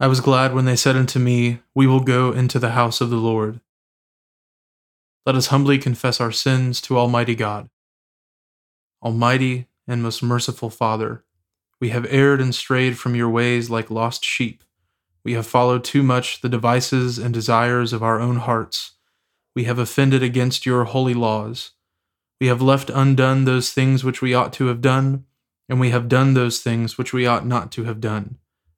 I was glad when they said unto me, We will go into the house of the Lord. Let us humbly confess our sins to Almighty God. Almighty and most merciful Father, we have erred and strayed from your ways like lost sheep. We have followed too much the devices and desires of our own hearts. We have offended against your holy laws. We have left undone those things which we ought to have done, and we have done those things which we ought not to have done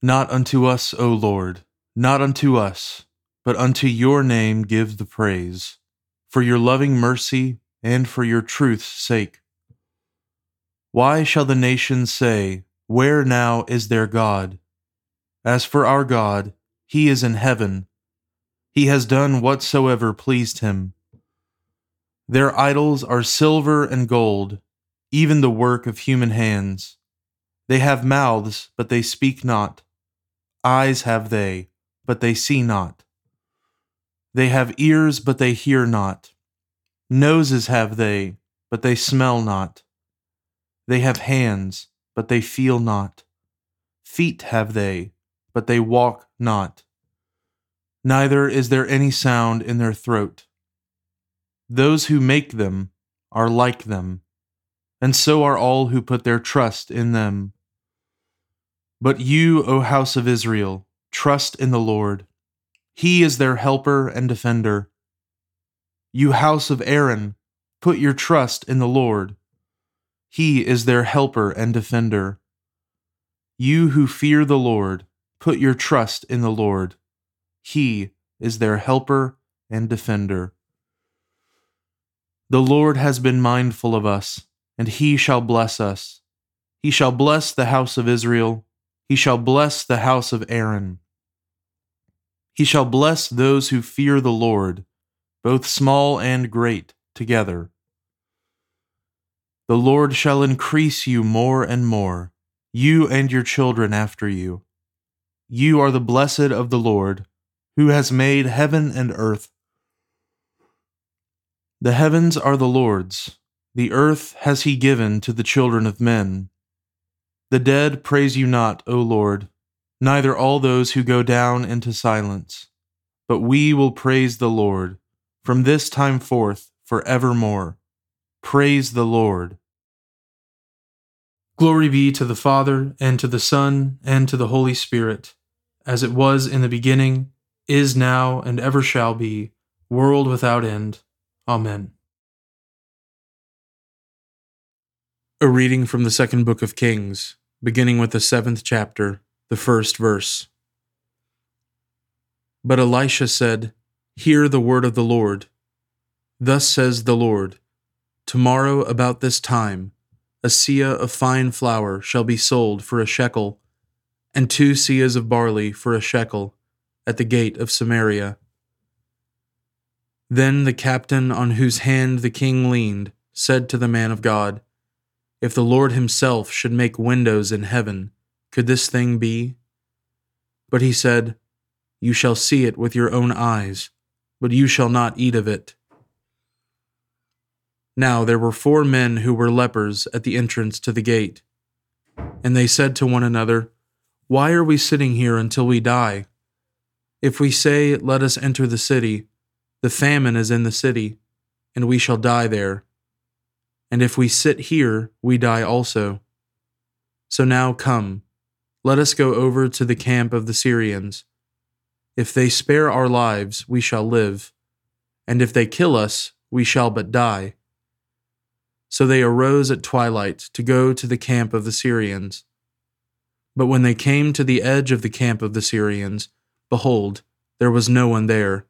Not unto us, O Lord, not unto us, but unto your name give the praise, for your loving mercy and for your truth's sake. Why shall the nations say, Where now is their God? As for our God, he is in heaven. He has done whatsoever pleased him. Their idols are silver and gold, even the work of human hands. They have mouths, but they speak not Eyes have they, but they see not. They have ears, but they hear not. Noses have they, but they smell not. They have hands, but they feel not. Feet have they, but they walk not. Neither is there any sound in their throat. Those who make them are like them, and so are all who put their trust in them. But you, O house of Israel, trust in the Lord. He is their helper and defender. You house of Aaron, put your trust in the Lord. He is their helper and defender. You who fear the Lord, put your trust in the Lord. He is their helper and defender. The Lord has been mindful of us, and he shall bless us. He shall bless the house of Israel he shall bless the house of Aaron. He shall bless those who fear the Lord, both small and great, together. The Lord shall increase you more and more, you and your children after you. You are the blessed of the Lord, who has made heaven and earth. The heavens are the Lord's, the earth has he given to the children of men. The dead praise you not, O Lord, neither all those who go down into silence. But we will praise the Lord from this time forth for evermore. Praise the Lord. Glory be to the Father, and to the Son, and to the Holy Spirit, as it was in the beginning, is now, and ever shall be, world without end. Amen. A reading from the second book of Kings, beginning with the seventh chapter, the first verse. But Elisha said, Hear the word of the Lord. Thus says the Lord Tomorrow about this time, a seah of fine flour shall be sold for a shekel, and two seahs of barley for a shekel, at the gate of Samaria. Then the captain on whose hand the king leaned said to the man of God, if the Lord himself should make windows in heaven, could this thing be? But he said, You shall see it with your own eyes, but you shall not eat of it. Now there were four men who were lepers at the entrance to the gate. And they said to one another, Why are we sitting here until we die? If we say, Let us enter the city, the famine is in the city, and we shall die there and if we sit here, we die also. So now come, let us go over to the camp of the Syrians. If they spare our lives, we shall live, and if they kill us, we shall but die. So they arose at twilight to go to the camp of the Syrians. But when they came to the edge of the camp of the Syrians, behold, there was no one there.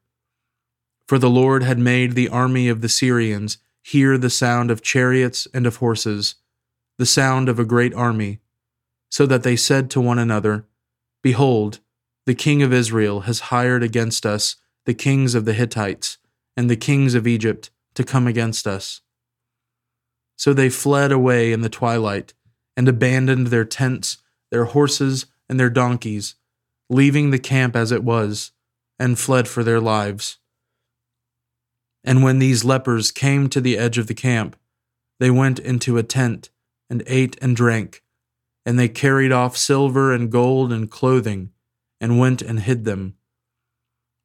For the Lord had made the army of the Syrians hear the sound of chariots and of horses, the sound of a great army, so that they said to one another, Behold, the king of Israel has hired against us the kings of the Hittites and the kings of Egypt to come against us. So they fled away in the twilight and abandoned their tents, their horses, and their donkeys, leaving the camp as it was, and fled for their lives. And when these lepers came to the edge of the camp, they went into a tent and ate and drank, and they carried off silver and gold and clothing, and went and hid them.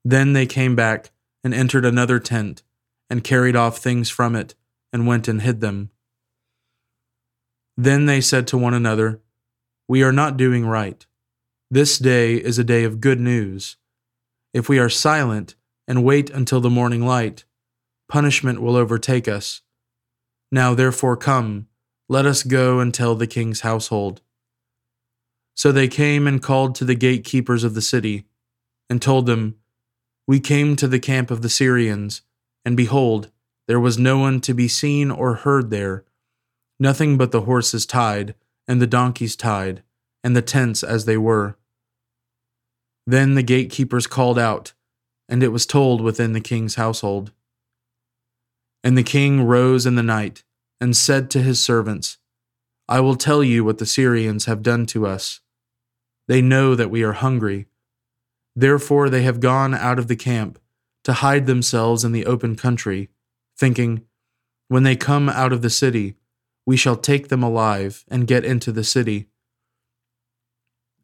Then they came back and entered another tent, and carried off things from it, and went and hid them. Then they said to one another, We are not doing right. This day is a day of good news. If we are silent and wait until the morning light, punishment will overtake us. Now therefore come, let us go and tell the king's household. So they came and called to the gatekeepers of the city, and told them, We came to the camp of the Syrians, and behold, there was no one to be seen or heard there, nothing but the horses tied, and the donkeys tied, and the tents as they were. Then the gatekeepers called out, and it was told within the king's household. And the king rose in the night and said to his servants, I will tell you what the Syrians have done to us. They know that we are hungry. Therefore they have gone out of the camp to hide themselves in the open country, thinking, When they come out of the city, we shall take them alive and get into the city.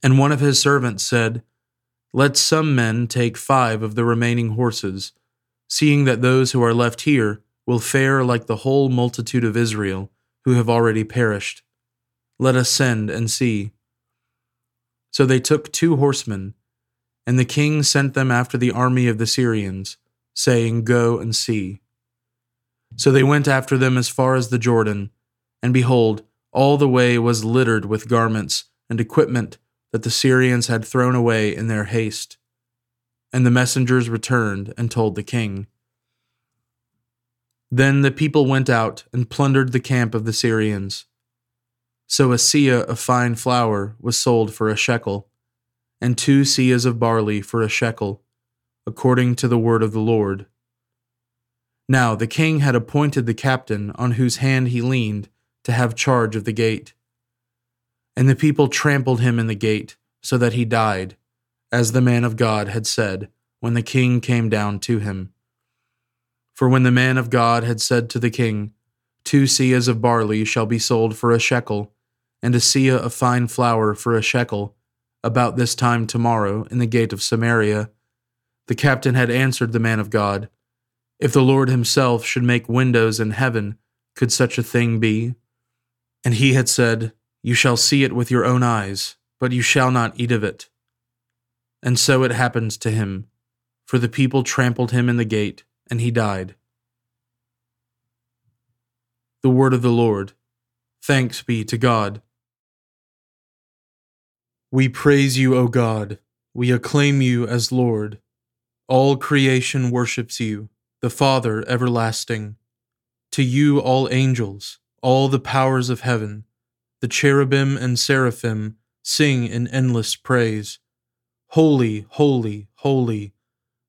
And one of his servants said, Let some men take five of the remaining horses, seeing that those who are left here will fare like the whole multitude of Israel, who have already perished. Let us send and see. So they took two horsemen, and the king sent them after the army of the Syrians, saying, Go and see. So they went after them as far as the Jordan, and behold, all the way was littered with garments and equipment that the Syrians had thrown away in their haste. And the messengers returned and told the king. Then the people went out and plundered the camp of the Syrians. So a seah of fine flour was sold for a shekel, and two seahs of barley for a shekel, according to the word of the Lord. Now the king had appointed the captain on whose hand he leaned to have charge of the gate. And the people trampled him in the gate, so that he died, as the man of God had said when the king came down to him. For when the man of God had said to the king, Two seahs of barley shall be sold for a shekel, and a seah of fine flour for a shekel, about this time tomorrow, in the gate of Samaria. The captain had answered the man of God, If the Lord himself should make windows in heaven, could such a thing be? And he had said, You shall see it with your own eyes, but you shall not eat of it. And so it happened to him, for the people trampled him in the gate, and he died. The word of the Lord. Thanks be to God. We praise you, O God. We acclaim you as Lord. All creation worships you, the Father everlasting. To you, all angels, all the powers of heaven, the cherubim and seraphim sing in endless praise. Holy, holy, holy,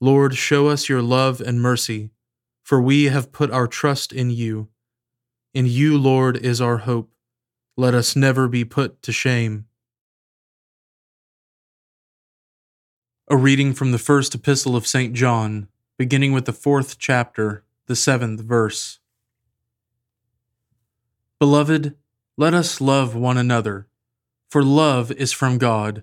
Lord, show us your love and mercy, for we have put our trust in you. In you, Lord, is our hope. Let us never be put to shame. A reading from the first epistle of St. John, beginning with the fourth chapter, the seventh verse. Beloved, let us love one another, for love is from God,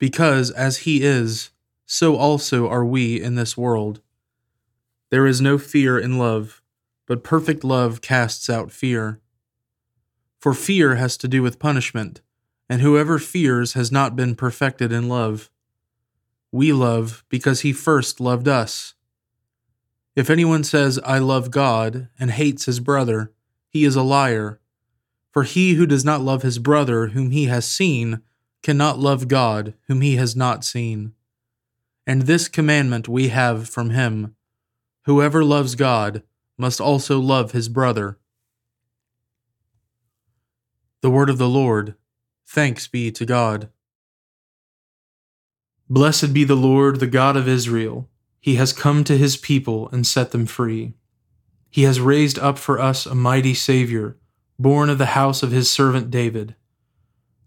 Because as he is, so also are we in this world. There is no fear in love but perfect love casts out fear. For fear has to do with punishment, and whoever fears has not been perfected in love. We love because he first loved us. If anyone says, I love God, and hates his brother, he is a liar. For he who does not love his brother whom he has seen cannot love God whom he has not seen. And this commandment we have from him Whoever loves God must also love his brother. The word of the Lord. Thanks be to God. Blessed be the Lord, the God of Israel. He has come to his people and set them free. He has raised up for us a mighty Savior, born of the house of his servant David.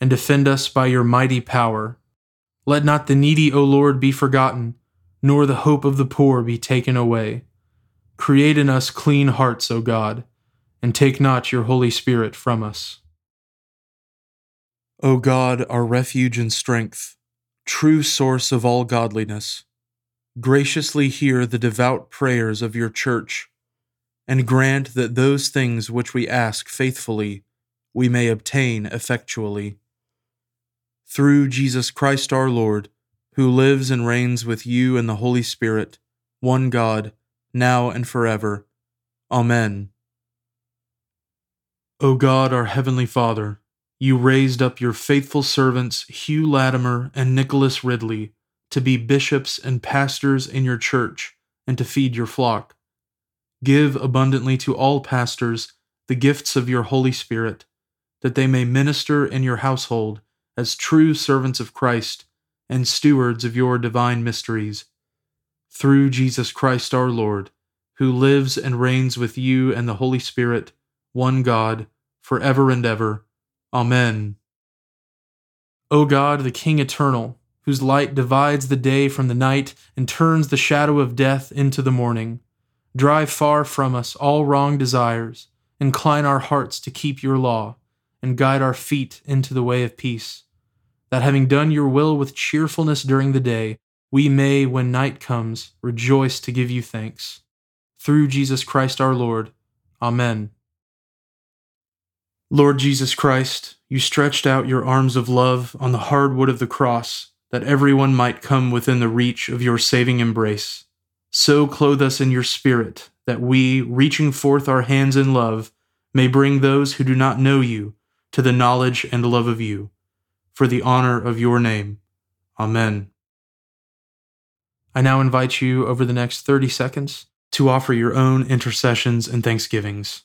and defend us by your mighty power. Let not the needy, O Lord, be forgotten, nor the hope of the poor be taken away. Create in us clean hearts, O God and take not your Holy Spirit from us. O God, our refuge and strength, true source of all godliness, graciously hear the devout prayers of your church, and grant that those things which we ask faithfully we may obtain effectually. Through Jesus Christ our Lord, who lives and reigns with you in the Holy Spirit, one God, now and forever. Amen. O God, our Heavenly Father, you raised up your faithful servants Hugh Latimer and Nicholas Ridley to be bishops and pastors in your church and to feed your flock. Give abundantly to all pastors the gifts of your Holy Spirit, that they may minister in your household as true servants of Christ and stewards of your divine mysteries. Through Jesus Christ our Lord, who lives and reigns with you and the Holy Spirit one God, for ever and ever. Amen. O God, the King eternal, whose light divides the day from the night and turns the shadow of death into the morning, drive far from us all wrong desires, incline our hearts to keep your law, and guide our feet into the way of peace, that having done your will with cheerfulness during the day, we may, when night comes, rejoice to give you thanks. Through Jesus Christ our Lord. Amen. Lord Jesus Christ, you stretched out your arms of love on the hard wood of the cross that everyone might come within the reach of your saving embrace. So clothe us in your spirit, that we, reaching forth our hands in love, may bring those who do not know you to the knowledge and love of you, for the honor of your name. Amen. I now invite you over the next 30 seconds to offer your own intercessions and thanksgivings.